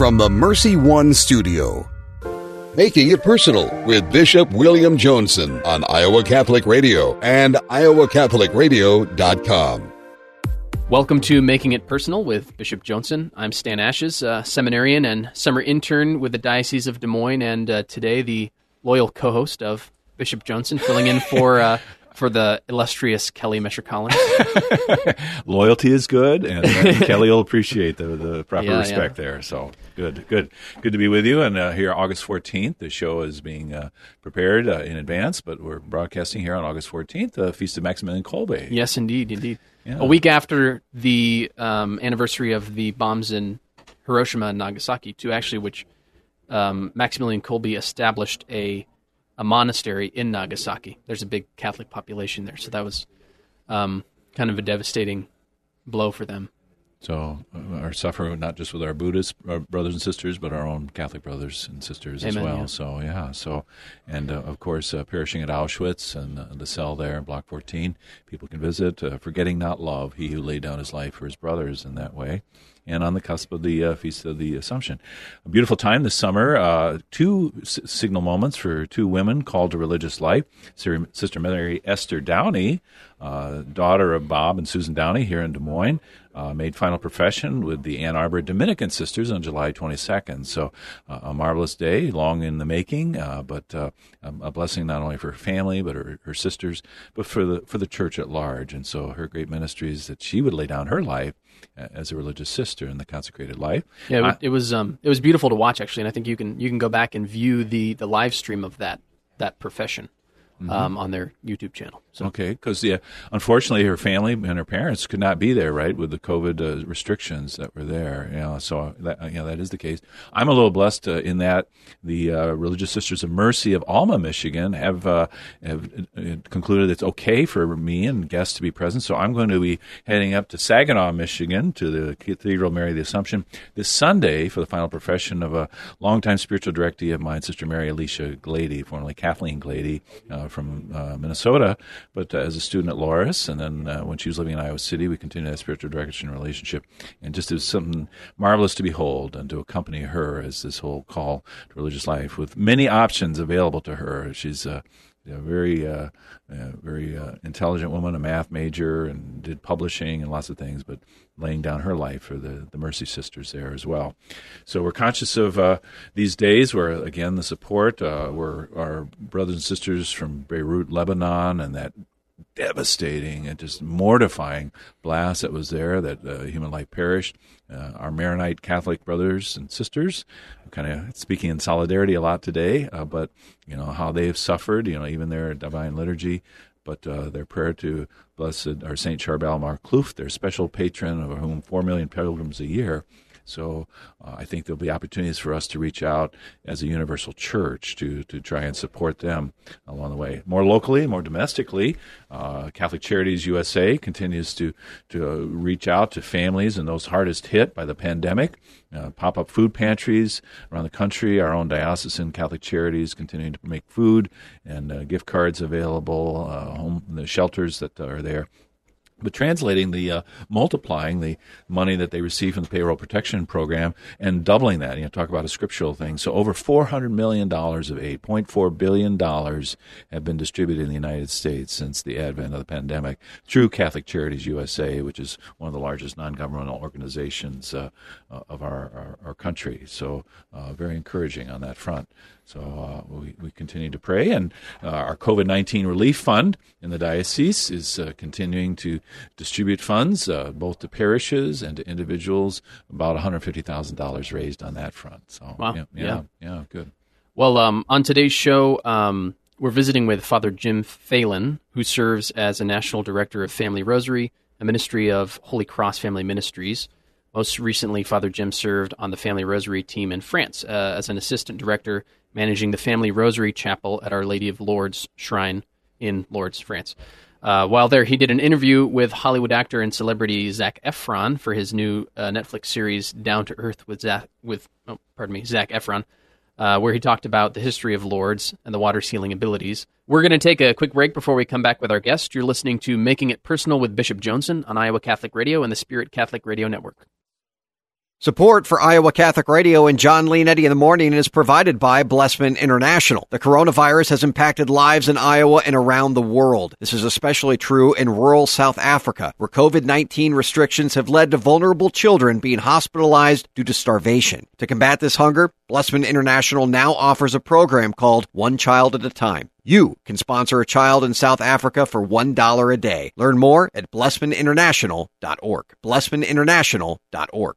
from the Mercy One studio. Making it personal with Bishop William Joensen on Iowa Catholic Radio and iowacatholicradio.com. Welcome to Making It Personal with Bishop Joensen. I'm Stan Ashes, seminarian and summer intern with the Diocese of Des Moines, and uh, today the loyal co-host of Bishop Joensen, filling in for uh, for the illustrious Kelly Mescher Collins. Loyalty is good, and, uh, Kelly will appreciate the, the proper yeah, respect yeah. there. So good, good, good to be with you. And uh, here, August 14th, the show is being uh, prepared uh, in advance, but we're broadcasting here on August 14th, the Feast of Maximilian Kolbe. Yes, indeed, indeed. Yeah. A week after the um, anniversary of the bombs in Hiroshima and Nagasaki, too, actually, which um, Maximilian Kolbe established a a monastery in Nagasaki. There's a big Catholic population there, so that was um, kind of a devastating blow for them. So uh, our suffer not just with our Buddhist our uh, brothers and sisters, but our own Catholic brothers and sisters Amen, as well. Yeah. So yeah, so and uh, of course uh, perishing at Auschwitz and uh, the cell there in Block 14, people can visit. Uh, forgetting not love, he who laid down his life for his brothers in that way and on the cusp of the uh, Feast of the Assumption. A beautiful time this summer. Uh, two s- signal moments for two women called to religious life. Sister Mary Esther Downey, uh, daughter of Bob and Susan Downey here in Des Moines, uh, made final profession with the Ann Arbor Dominican Sisters on July 22nd. So uh, a marvelous day, long in the making, uh, but uh, a blessing not only for her family but her, her, sisters, but for the for the church at large. And so her great ministry is that she would lay down her life as a religious sister in the consecrated life. Yeah, it, was um, it was beautiful to watch actually, and I think you can you can go back and view the the live stream of that that profession mm-hmm. um, on their YouTube channel. So. Okay, because yeah, unfortunately, her family and her parents could not be there, right, with the COVID uh, restrictions that were there. You know, so that you know that is the case. I'm a little blessed uh, in that the uh, Religious Sisters of Mercy of Alma, Michigan, have uh, have uh, concluded it's okay for me and guests to be present. So I'm going to be heading up to Saginaw, Michigan, to the Cathedral of Mary the Assumption this Sunday for the final profession of a longtime spiritual directee of mine, Sister Mary Alicia Glady, formerly Kathleen Glady uh, from uh, Minnesota but uh, as a student at Loras, and then uh, when she was living in Iowa City, we continued that spiritual direction relationship. And just it was something marvelous to behold and to accompany her as this whole call to religious life with many options available to her. She's uh, a very, uh, very uh, intelligent woman, a math major, and did publishing and lots of things, but laying down her life for the, the Mercy Sisters there as well. So we're conscious of uh, these days where, again, the support, uh, we're our brothers and sisters from Beirut, Lebanon, and that devastating and just mortifying blast that was there that uh, human life perished. Uh, our Maronite Catholic brothers and sisters, kind of speaking in solidarity a lot today, uh, but you know how they've suffered. You know, even their divine liturgy, but uh, their prayer to Blessed our Saint Charbel Makhlouf, their special patron of whom four million pilgrims a year so uh, I think there'll be opportunities for us to reach out as a universal church to, to try and support them along the way. More locally, more domestically, uh, Catholic Charities USA continues to, to reach out to families and those hardest hit by the pandemic. Uh, pop up food pantries around the country. Our own diocesan Catholic Charities continuing to make food and uh, gift cards available, uh, home the shelters that are there but translating the uh, multiplying the money that they receive from the payroll protection program and doubling that you know talk about a scriptural thing. So over 400 million dollars of aid 0.4 billion dollars have been distributed in the United States since the advent of the pandemic through Catholic Charities USA which is one of the largest non-governmental organizations uh, uh of our, our, our, country. So uh, very encouraging on that front so uh, we, we continue to pray, and uh, our COVID 19 relief fund in the diocese is uh, continuing to distribute funds uh, both to parishes and to individuals. About $150,000 raised on that front. So, wow. yeah, yeah, yeah, yeah good. Well, um, on today's show, um, we're visiting with Father Jim Phalan, who serves as a national director of Family Rosary, a ministry of Holy Cross Family Ministries. Most recently, Father Jim served on the Family Rosary team in France uh, as an assistant director managing the Family Rosary Chapel at Our Lady of Lourdes Shrine in Lourdes, France. Uh, while there, he did an interview with Hollywood actor and celebrity Zac Efron for his new uh, Netflix series Down to Earth with Zac, with oh, pardon me Zac Efron, uh, where he talked about the history of Lourdes and the water sealing abilities. We're going to take a quick break before we come back with our guest. You're listening to Making It Personal with Bishop Joensen on Iowa Catholic Radio and the Spirit Catholic Radio Network. Support for Iowa Catholic Radio and John Leonetti in the morning is provided by Blessman International. The coronavirus has impacted lives in Iowa and around the world. This is especially true in rural South Africa, where COVID-19 restrictions have led to vulnerable children being hospitalized due to starvation. To combat this hunger, Blessman International now offers a program called One Child at a Time. You can sponsor a child in South Africa for $1 a day. Learn more at blessmaninternational.org. blessmaninternational.org.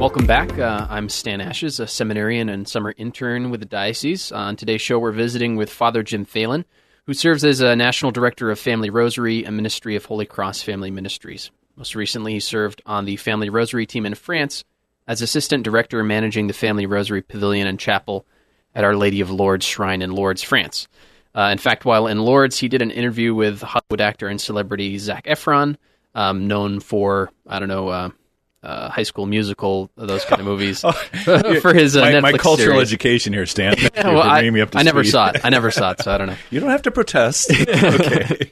Welcome back. Uh, I'm Stan Ashes, a seminarian and summer intern with the diocese. On today's show, we're visiting with Father Jim Phalan, who serves as a national director of Family Rosary and Ministry of Holy Cross Family Ministries. Most recently, he served on the Family Rosary team in France as assistant director managing the Family Rosary Pavilion and Chapel at Our Lady of Lourdes Shrine in Lourdes, France. Uh, in fact, while in Lourdes, he did an interview with Hollywood actor and celebrity Zac Efron, um, known for, I don't know, uh, uh, High School Musical, those kind of movies, oh, for his uh, my, my cultural series. education here, Stan. Yeah, well, I, I never saw it. I never saw it, so I don't know. You don't have to protest. okay.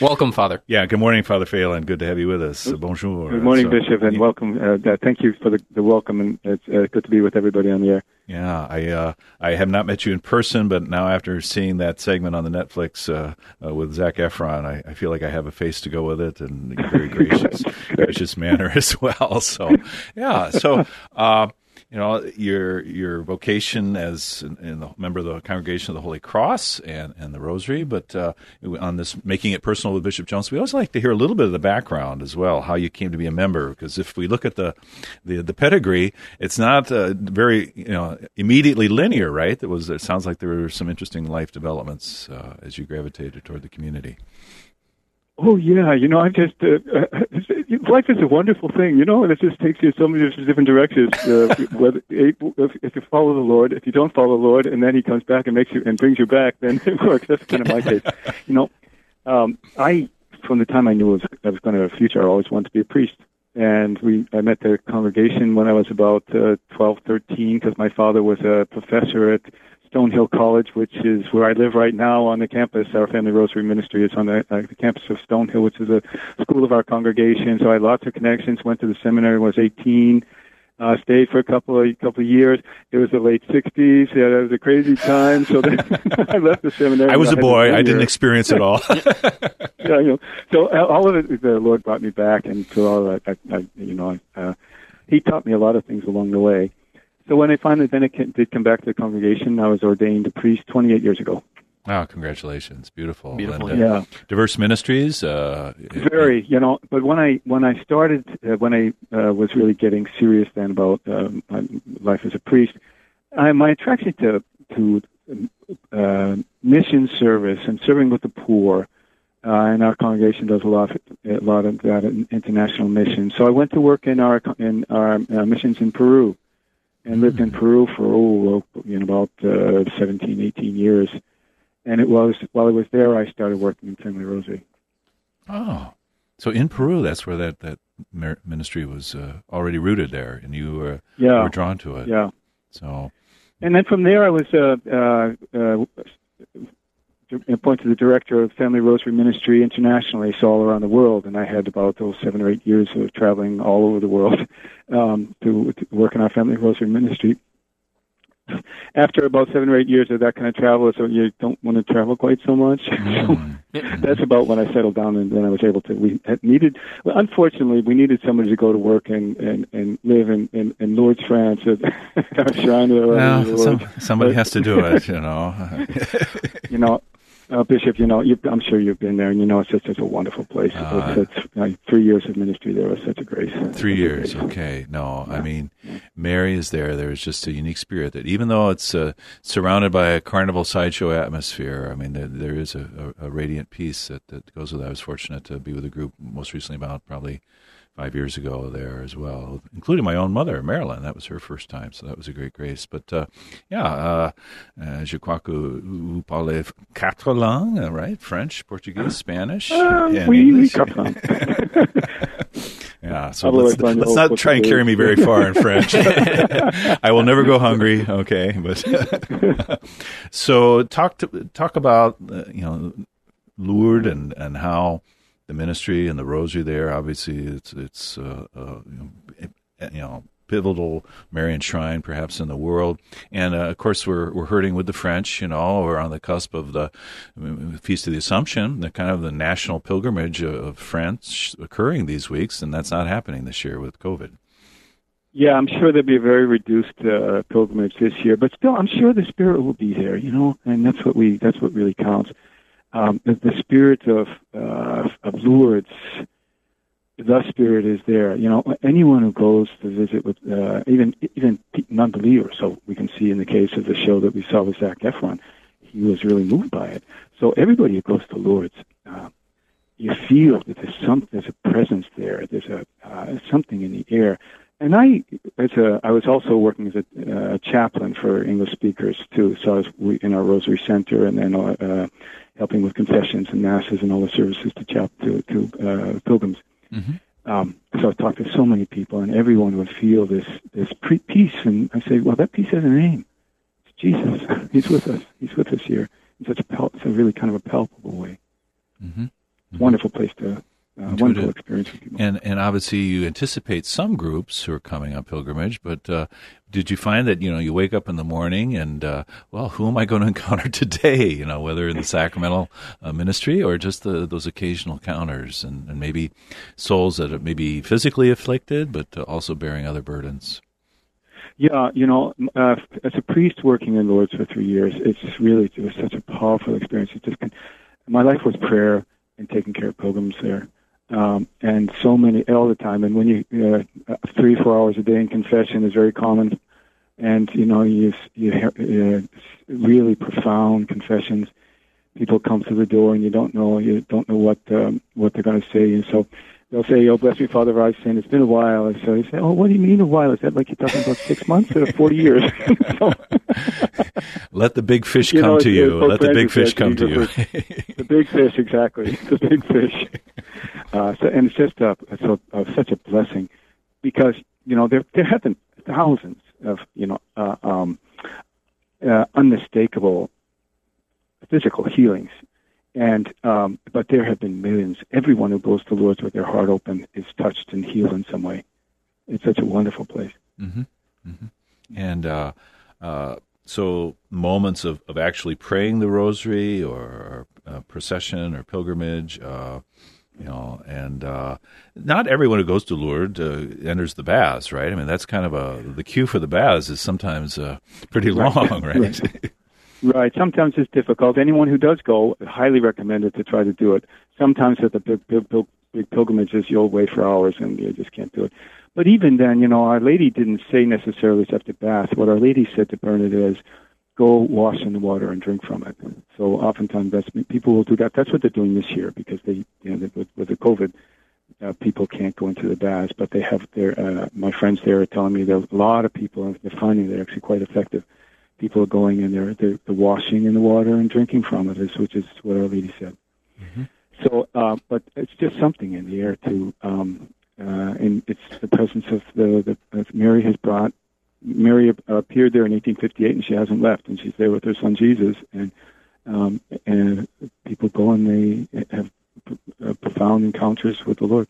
Welcome, Father. Yeah. Good morning, Father Phalan. Good to have you with us. bonjour. Good morning, So- Bishop, and welcome. Uh, thank you for the, the welcome, and it's uh, good to be with everybody on the air. Yeah, I uh, I have not met you in person, but now after seeing that segment on the Netflix uh, uh, with Zac Efron, I, I feel like I have a face to go with it, and a very gracious, gracious manner as well. So, yeah, so. You know your your vocation as an, an a member of the congregation of the Holy Cross and, and the Rosary, but uh, on this making it personal with Bishop Jones, we always like to hear a little bit of the background as well, how you came to be a member. Because if we look at the the, the pedigree, it's not uh, very you know immediately linear, right? It was. It sounds like there were some interesting life developments uh, as you gravitated toward the community. Oh yeah, you know, I just uh, uh, life is a wonderful thing, you know, and it just takes you so many different directions. Uh, whether if, if you follow the Lord, if you don't follow the Lord, and then He comes back and makes you and brings you back, then it works. That's kind of my case. You know, um, I from the time I knew I was, I was going to have a future, I always wanted to be a priest. And we, I met the congregation when I was about uh, 12, 13, because my father was a professor at Stonehill College, which is where I live right now on the campus. Our Family Rosary Ministry is on the, uh, the campus of Stonehill, which is a school of our congregation. So I had lots of connections. Went to the seminary when I was 18. Uh, stayed for a couple of couple of years. It was the late '60s. Yeah, it was a crazy time. So then I left the seminary. I was a boy. I didn't experience it all. yeah, you know. So uh, all of it, the Lord brought me back, and to all that, I, I, you know, uh, He taught me a lot of things along the way. So when I finally then it did come back to the congregation, I was ordained a priest 28 years ago. oh, congratulations! Beautiful. Beautiful, And, uh, Yeah. Diverse ministries. Uh, Very, you know. But when I when I started, uh, when I uh, was really getting serious then about um, my life as a priest, I, my attraction to to uh, mission service and serving with the poor, uh, and our congregation does a lot a lot of that in international mission. So I went to work in our in our uh, missions in Peru, and lived in Peru for oh, you know about uh, 17, 18 years. And it was while I was there, I started working in Family Rosary. Oh, so in Peru, that's where that that ministry was uh, already rooted there, and you were, Yeah. were drawn to it. Yeah. So And then from there, I was uh, uh, uh, appointed the director of Family Rosary Ministry internationally, so all around the world. And I had about those seven or eight years of traveling all over the world um, to, to work in our Family Rosary Ministry. After about seven or eight years of that kind of travel, so you don't want to travel quite so much. Mm. That's about when I settled down, and then I was able to. We had needed, well, unfortunately, we needed somebody to go to work and and, and live in, in, in Lourdes, France, at our shrine. of the Lord. well, some, somebody has to do it, you know. you know, uh, Bishop, you know, I'm sure you've been there, and you know it's just such a wonderful place. Uh, it's, it's, uh, three years of ministry there was such a grace. Three years, okay. No, I mean, Mary is there, there's just a unique spirit that even though it's uh, surrounded by a carnival sideshow atmosphere, I mean, there, there is a, a, a, radiant peace that, that goes with that. I was fortunate to be with a group most recently about probably five years ago there as well, including my own mother, Marilyn. That was her first time, so that was a great grace. But uh, yeah, uh, uh, je crois que vous parlez quatre langues, right? French, Portuguese, Spanish, uh, and oui, English. yeah, so let's, let's not try and carry me very far in French. I will never go hungry. Okay, but so talk to talk about uh, you know Lourdes and and how the ministry and the rosary there. Obviously, it's it's uh, uh, you know pivotal Marian shrine perhaps in the world. And uh, of course, we're we're hurting with the French. You know, we're on the cusp of the Feast of the Assumption, the kind of the national pilgrimage of France occurring these weeks, and that's not happening this year with COVID. Yeah, I'm sure there'll be a very reduced uh, pilgrimage this year, but still, I'm sure the spirit will be there. You know, and that's what we that's what really counts um, the, the spirit of uh, of Lourdes, the spirit is there. You know, anyone who goes to visit with uh, even even non-believers. So we can see in the case of the show that we saw with Zac Efron, he was really moved by it. So everybody who goes to Lourdes, uh, you feel that there's some there's a presence there. There's a uh, something in the air. And I, as a, I was also working as a uh, chaplain for English speakers too. So I was in our Rosary Center, and then uh, helping with confessions and masses and all the services to chap to, to uh, pilgrims. Mm-hmm. Um, so I talked to so many people, and everyone would feel this this pre- peace. And I say, well, that peace has a name. It's Jesus. He's with us. He's with us here in such a pal- a really kind of a palpable way. Mm-hmm. Mm-hmm. Wonderful place to uh, wonderful experience for people. And and obviously you anticipate some groups who are coming on pilgrimage, but uh, did you find that you know you wake up in the morning and uh, well, who am I going to encounter today? You know, whether in the sacramental uh, ministry or just the, those occasional counters, and, and, maybe souls that are maybe physically afflicted, but also bearing other burdens. Yeah, you know, uh, as a priest working in Lourdes for three years, it's really it was such a powerful experience. It just my life was prayer and taking care of pilgrims there um, and so many all the time. And when you uh, three four hours a day in confession is very common, and you know you you uh, really profound confessions. People come through the door and you don't know you don't know what um, what they're going to say, and so they'll say, "Oh, bless me, Father, I've sinned. It's been a while." And so you say, "Oh, what do you mean a while? Is that like you're talking about six months or forty years?" so, Let the big fish come know, to you. Let the big fish come to you. the big fish, exactly. The big fish. Uh, so, and it's just a, it's a, a, such a blessing because you know there there have been thousands of you know uh, um, uh, unmistakable physical healings and um, but there have been millions. Everyone who goes to Lourdes with their heart open is touched and healed in some way. It's such a wonderful place. Mm-hmm. Mm-hmm. And uh, uh, so, moments of, of actually praying the Rosary or uh, procession or pilgrimage. Uh, you know, and uh, not everyone who goes to Lourdes uh, enters the baths, right? I mean, that's kind of a the queue for the baths is sometimes uh, pretty long, right? right. Right. Sometimes it's difficult. Anyone who does go, highly recommended to try to do it. Sometimes at the big, big, big pilgrimages, you'll wait for hours and you just can't do it. But even then, you know, Our Lady didn't say necessarily septic bath. What Our Lady said to Bernadette is, go wash in the water and drink from it. So oftentimes that's people will do that. That's what they're doing this year because they, you know, with, with the COVID, uh, people can't go into the baths, but they have their. Uh, my friends there are telling me that a lot of people are finding they're actually quite effective people are going in there, they're, they're washing in the water and drinking from it, which is what Our Lady said. Mm-hmm. So, uh, but it's just something in the air too, um, uh, and it's the presence of the, the of Mary has brought. Mary appeared there in 1858, and she hasn't left, and she's there with her son Jesus, and um, and people go and they have uh, profound encounters with the Lord.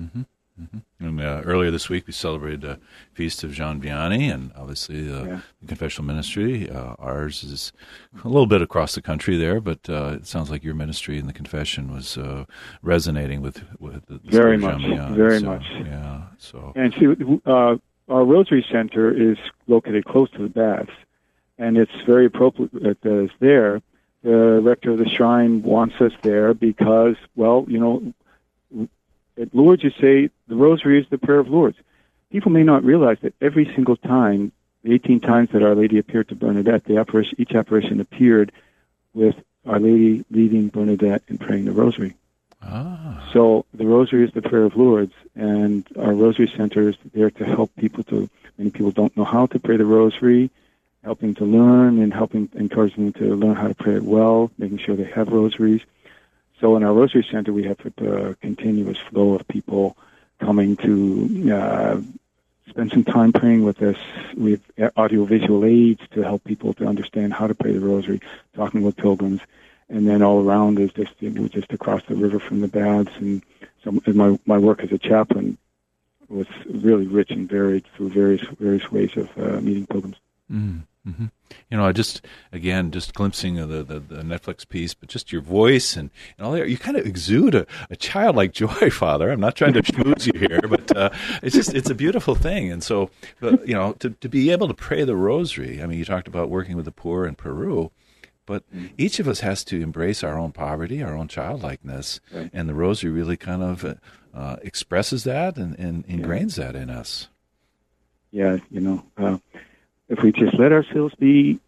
Mm-hmm. Mm-hmm. And uh, earlier this week, we celebrated the feast of Jean Vianney, and obviously uh, yeah. the confessional ministry. Uh, ours is a little bit across the country there, but uh, it sounds like your ministry in the confession was uh, resonating with with the, the very much, Vianney. very so, much. Yeah. So and see, uh, our Rosary Center is located close to the baths, and it's very appropriate that it's there. The rector of the shrine wants us there because, well, you know, at Lourdes, you say the Rosary is the prayer of Lourdes. people may not realize that every single time, the 18 times that Our Lady appeared to Bernadette, the apparition, each apparition appeared with Our Lady leading Bernadette and praying the Rosary. Ah. So the Rosary is the prayer of Lourdes, and our Rosary Center is there to help people to. Many people don't know how to pray the Rosary, helping to learn and helping encouraging them to learn how to pray it well, making sure they have rosaries. So in our Rosary Center, we have a continuous flow of people coming to uh, spend some time praying with us. We have audiovisual aids to help people to understand how to pray the Rosary, talking with pilgrims, and then all around is just know, just across the river from the baths. And so my my work as a chaplain was really rich and varied through various various ways of uh, meeting pilgrims. Mm-hmm. You know, I just again just glimpsing of the, the, the, Netflix piece, but just your voice and, and all that. You kind of exude a, a childlike joy, Father. I'm not trying to schmooze you here, but uh, it's just it's a beautiful thing. And so, but, you know, to to be able to pray the Rosary. I mean, you talked about working with the poor in Peru. But each of us has to embrace our own poverty, our own childlikeness, right. and the Rosary really kind of uh, expresses that and, and ingrains yeah. that in us. Yeah, you know, uh, if we just let ourselves be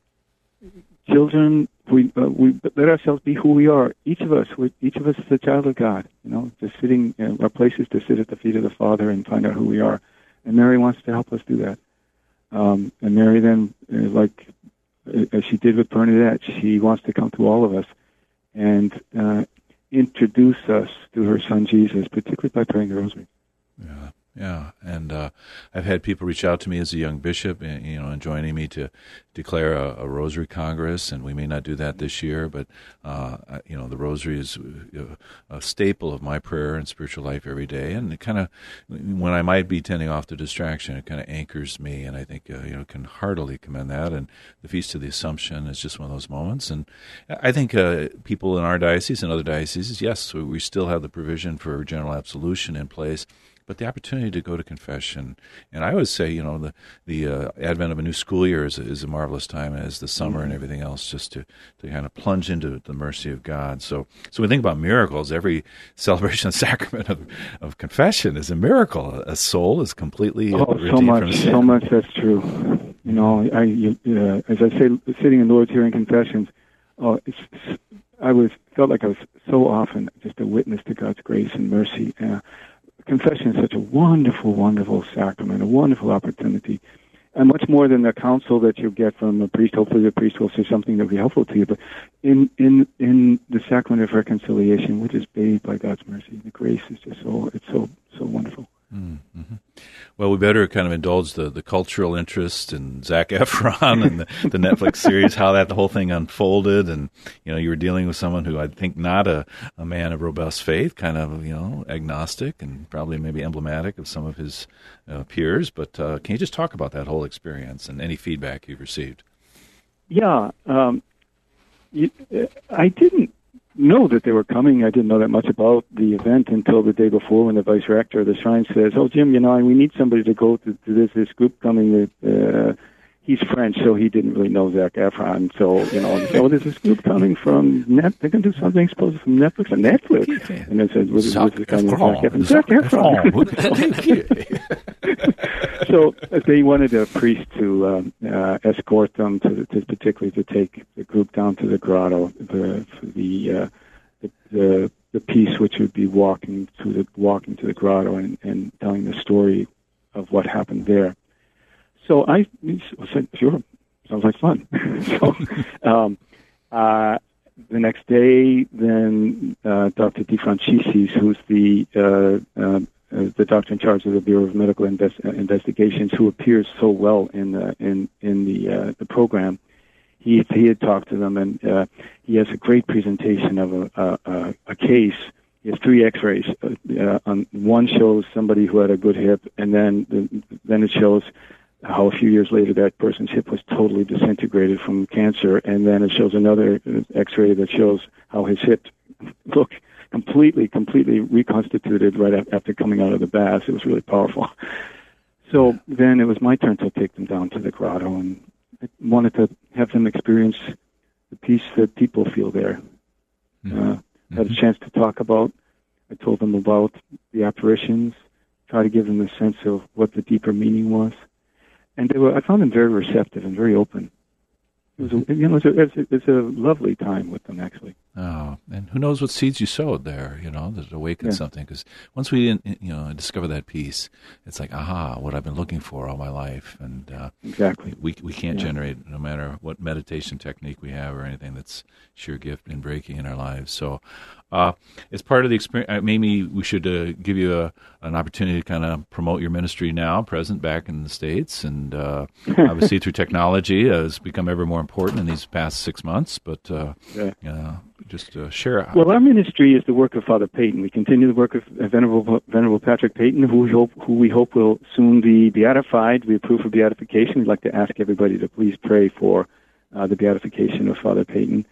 children, we uh, we let ourselves be who we are. Each of us, we, each of us is a child of God. You know, just sitting. You know, our place is to sit at the feet of the Father and find out who we are. And Mary wants to help us do that. Um, and Mary then, uh, like as she did with Bernadette, she wants to come to all of us and uh, introduce us to her son Jesus, particularly by praying the Rosary. Yeah. Yeah, and uh, I've had people reach out to me as a young bishop, and, you know, and joining me to declare a, a, Rosary Congress, and we may not do that this year, but uh, you know, the Rosary is uh, a, staple of my prayer and spiritual life every day, and it kind of, when I might be tending off the distraction, it kind of anchors me, and I think uh, you know can heartily commend that. And the Feast of the Assumption is just one of those moments, and I think uh, people in our diocese and other dioceses, yes, we still have the provision for general absolution in place but the opportunity to go to confession. And I always say, you know, the the uh, advent of a new school year is, is a marvelous time, as the summer mm-hmm. and everything else, just to, to kind of plunge into the mercy of God. So, so when we think about miracles, every celebration of sacrament of, of confession is a miracle. A soul is completely oh, so much, so much. That's true. You know, I you, uh, as I say, sitting in the Lord's hearing confessions, oh, it's, I was felt like I was so often just a witness to God's grace and mercy. Uh, confession is such a wonderful, wonderful sacrament, a wonderful opportunity, and much more than the counsel that you get from a priest. Hopefully, the priest will say something that will be helpful to you. But in in in the sacrament of reconciliation, which is bathed by God's mercy, the grace is just so it's so so wonderful. Mm-hmm. Well, we better kind of indulge the, the cultural interest in Zac Efron and the, the Netflix series, how that the whole thing unfolded, and you know you were dealing with someone who I think not a, a man of robust faith, kind of you know agnostic, and probably maybe emblematic of some of his uh, peers. But uh, can you just talk about that whole experience and any feedback you've received? Yeah, um, you, I didn't know that they were coming. I didn't know that much about the event until the day before when the vice rector of the shrine says, "Oh, Jim, you know, we need somebody to go to, to this this group coming. That uh, he's French, so he didn't really know Zac Efron. So you know, oh, there's this group coming from net. They're going to do something supposed from Netflix and Netflix. And it says, "What is this coming from Zac Efron?" so uh, they wanted a priest to um, uh, escort them to, to particularly to take the group down to the grotto the, for the, uh, the the the piece which would be walking to the walking to the grotto and, and telling the story of what happened there. So I said, sure, sounds like fun. so um, uh, the next day, then uh, Dr. DeFranciscis, who's the uh, the doctor in charge of the Bureau of Medical Invest- uh, Investigations, who appears so well in the in in the uh, the program. He he had talked to them, and uh, he has a great presentation of a a, a case. He has three X-rays. Uh, uh, on one shows somebody who had a good hip, and then the, then it shows how a few years later that person's hip was totally disintegrated from cancer, and then it shows another X-ray that shows how his hip looked completely, completely reconstituted right after coming out of the bath. It was really powerful. So then it was my turn to take them down to the grotto, and I wanted to have them experience the peace that people feel there. Mm-hmm. Uh, had a chance to talk about. I told them about the apparitions, try to give them a sense of what the deeper meaning was. And they were, I found them very receptive and very open. It was, a, you know, it was, a, it was a lovely time with them actually. Oh, and who knows what seeds you sowed there? You know, that awakened Yeah. something. Because once we, you know, discover that peace, it's like, aha, what I've been looking for all my life, and uh, Exactly. we we can't Yeah. generate no matter what meditation technique we have or anything that's sheer gift and breaking in our lives. So, uh, as part of the experience, uh, maybe we should uh, give you a, an opportunity to kind of promote your ministry now, present back in the states, and uh, obviously through technology uh, has become ever more important in these past six months. But uh, Yeah. Just uh, share. Well, our ministry is the work of Father Peyton. We continue the work of uh, Venerable, Venerable Patrick Peyton, who we hope who we hope will soon be beatified. We approve of beatification. We'd like to ask everybody to please pray for uh, the beatification of Father Peyton,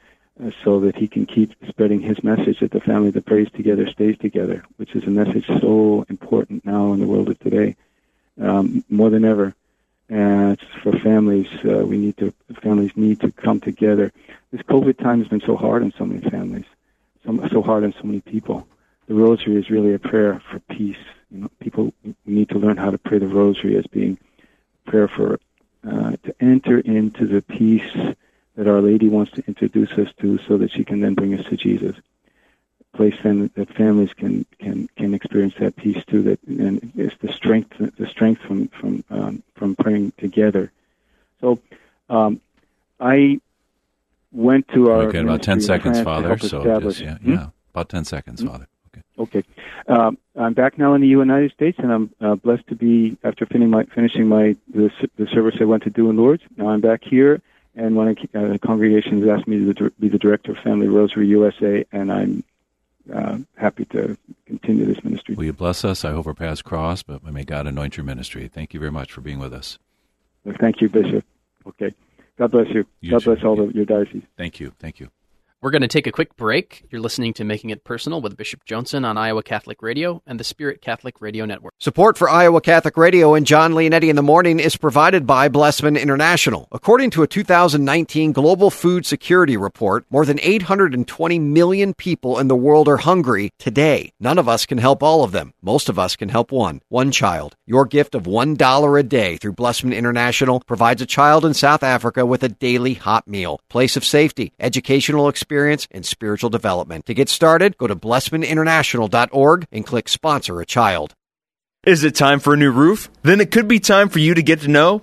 uh, so that he can keep spreading his message that the family that prays together stays together, which is a message so important now in the world of today, um, more than ever. And for families, uh, we need to families need to come together. This COVID time has been so hard on so many families, so, so hard on so many people. The rosary is really a prayer for peace. You know, people need to learn how to pray the rosary as being prayer for uh, to enter into the peace that Our Lady wants to introduce us to, so that she can then bring us to Jesus. Place fam- that families can can can experience that peace too. That and it's the strength the strength from from um, from praying together. So, um, I went to our. Okay, about ten seconds, Father. So just, yeah, hmm? yeah, about ten seconds, hmm? Father. Okay. Okay. Um, I'm back now in the United States, and I'm uh, blessed to be after finishing my finishing my the, the service I went to do in Lourdes. Now I'm back here, and one of uh, the congregations asked me to be the director of Family Rosary USA, and I'm uh, happy to continue this ministry. Will you bless us? I hope our paths cross, but may God anoint your ministry. Thank you very much for being with us. Thank you, Bishop. Okay. God bless you. You God bless all of your diocese. Thank you. Thank you. We're going to take a quick break. You're listening to Making It Personal with Bishop Joensen on Iowa Catholic Radio and the Spirit Catholic Radio Network. Support for Iowa Catholic Radio and John Leonetti in the morning is provided by Blessman International. According to a 2019 Global Food Security Report, more than 820 million people in the world are hungry today. None of us can help all of them. Most of us can help one, one child. Your gift of $1 a day through Blessman International provides a child in South Africa with a daily hot meal, place of safety, educational experience, and spiritual development. To get started, go to blessmaninternational.org and click Sponsor a Child. Is it time for a new roof? Then it could be time for you to get to know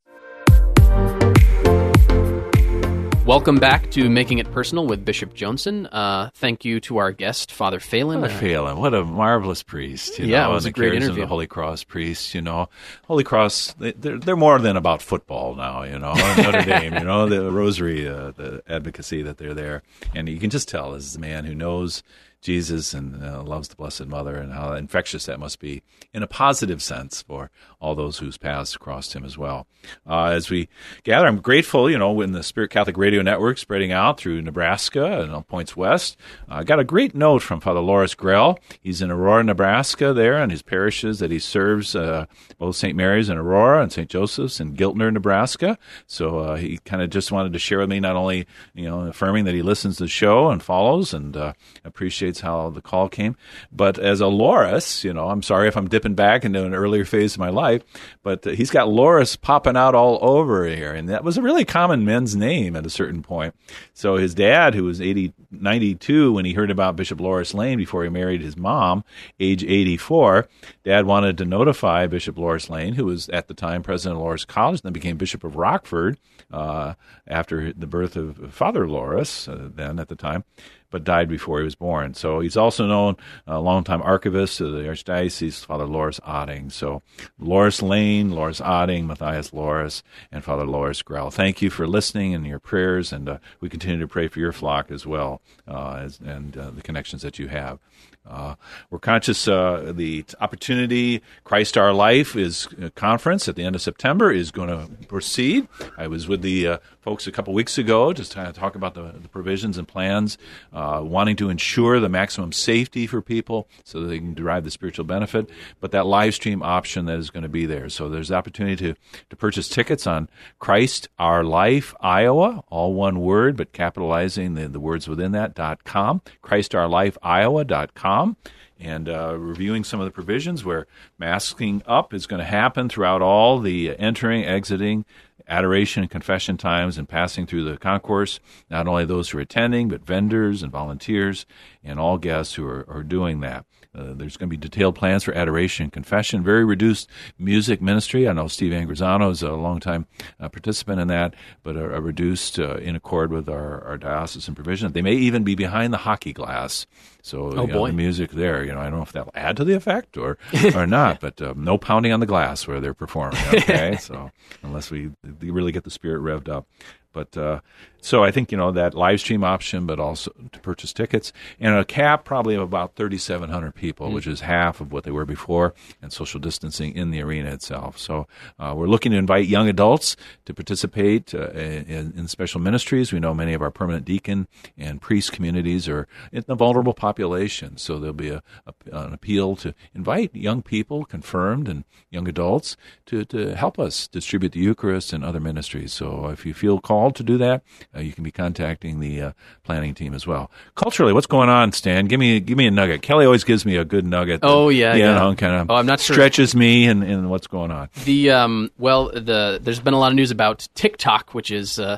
Welcome back to Making It Personal with Bishop Joensen. Uh, thank you to our guest, Father Phalan. What a Phalan. What a marvelous priest. You Yeah, know, it was a great interview. the Holy Cross priests, you know. Holy Cross, they, they're, they're more than about football now, you know. Notre Dame, you know, the rosary, uh, the advocacy that they're there. And you can just tell this is a man who knows Jesus and uh, loves the Blessed Mother and how infectious that must be in a positive sense for all those whose paths crossed him as well. Uh, as we gather, I'm grateful, you know, when the Spirit Catholic Radio Network spreading out through Nebraska and all points west. I got a great note from Father Loras Grell. He's in Aurora, Nebraska, there, and his parishes that he serves, uh, both St. Mary's in Aurora and St. Joseph's in Giltner, Nebraska. So uh, he kind of just wanted to share with me, not only, you know, affirming that he listens to the show and follows and uh, how the call came, but as a Loras, you know, I'm sorry if I'm dipping back into an earlier phase of my life, but uh, he's got Loras popping out all over here. And that was a really common men's name at a certain point. So his dad, who was 80, 92 when he heard about Bishop Loras Lane before he married his mom, age 84, dad wanted to notify Bishop Loras Lane, who was at the time president of Loras College, then became Bishop of Rockford uh, after the birth of Father Loras, uh, then at the time. But died before he was born. So he's also known a longtime archivist of the Archdiocese, Father Loras Otting. So Loras Lane, Loras Otting, Matthias Loras, and Father Loras Grell. Thank you for listening and your prayers, and uh, we continue to pray for your flock as well uh, as, and uh, the connections that you have. Uh, we're conscious uh, the opportunity Christ Our Life is uh, conference at the end of September is going to proceed. I was with the uh, folks a couple weeks ago just to talk about the, the provisions and plans, uh, wanting to ensure the maximum safety for people so that they can derive the spiritual benefit. But that live stream option that is going to be there. So there's the opportunity to, to purchase tickets on Christ Our Life Iowa, all one word, but capitalizing the, the words within that, dot com, ChristOurLifeIowa.com and uh, reviewing some of the provisions where masking up is going to happen throughout all the entering, exiting, adoration and confession times and passing through the concourse, not only those who are attending, but vendors and volunteers and all guests who are, are doing that. Uh, there's going to be detailed plans for adoration and confession, very reduced music ministry. I know Steve Angrisano is a longtime uh, participant in that, but a, a reduced uh, in accord with our, our diocesan provision. They may even be behind the hockey glass. So oh, you know, the music there, you know, I don't know if that'll add to the effect or or not, but um, no pounding on the glass where they're performing. Okay, so unless we really get the spirit revved up. But uh, so I think you know that live stream option, but also to purchase tickets and a cap probably of about 3,700 people, mm. which is half of what they were before, and social distancing in the arena itself. So uh, we're looking to invite young adults to participate uh, in, in, special ministries. We know many of our permanent deacon and priest communities are in the vulnerable population, so there'll be a, a, an appeal to invite young people, confirmed and young adults, to to help us distribute the Eucharist and other ministries. So if you feel called to do that, uh, you can be contacting the uh, planning team as well. Culturally, what's going on, Stan? Give me give me a nugget. Kelly always gives me a good nugget. That, oh yeah, yeah. Know, kind of. Oh, I'm not sure. Stretches me and, and what's going on. The um, well, the there's been a lot of news about TikTok, which is uh,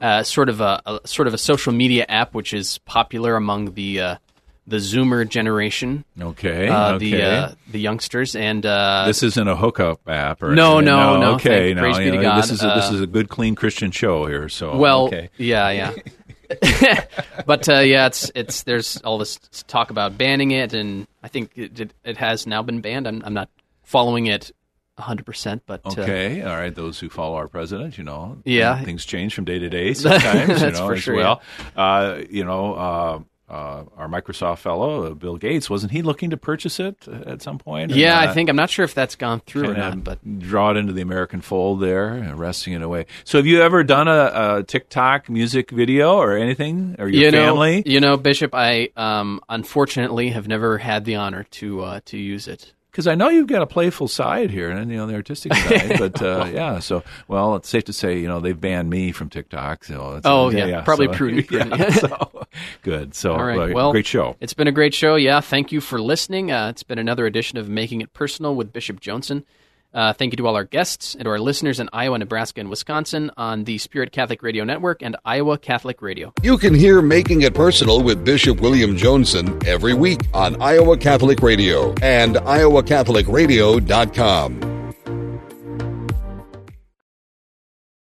uh, sort of a, a, sort of a social media app which is popular among the uh, the Zoomer generation. Okay. Uh, okay. The uh, the youngsters and uh, this isn't a hookup app or no, no, no, no. Okay, no. Praise be to God. This is a, this is a good, clean Christian show here. So well, okay. yeah, yeah. but uh, yeah, it's it's there's all this talk about banning it, and I think it, it, it has now been banned. I'm, I'm not following it 100%. But uh, okay, uh, all right. Those who follow our president, you know, yeah, things change from day to day sometimes. you know, as sure, well. Yeah. Uh, you know, uh, uh, our Microsoft fellow, uh, Bill Gates, wasn't he looking to purchase it at some point? Yeah, I think I'm not sure if that's gone through or not, but draw it into the American fold there, and resting it away. So, have you ever done a, a TikTok music video or anything, or your you family? Know, you know, Bishop, I um, unfortunately have never had the honor to uh, to use it because I know you've got a playful side here and you know the artistic side, but uh, yeah. So well, it's safe to say you know they've banned me from TikTok. So oh yeah, yeah, probably so, prudent. prudent. Yeah, so, good. So all right, well, great show. It's been a great show. Yeah, thank you for listening. Uh, it's been another edition of Making It Personal with Bishop Joensen. Uh, thank you to all our guests and to our listeners in Iowa, Nebraska, and Wisconsin on the Spirit Catholic Radio Network and Iowa Catholic Radio. You can hear Making It Personal with Bishop William Joensen every week on Iowa Catholic Radio and iowacatholicradio.com.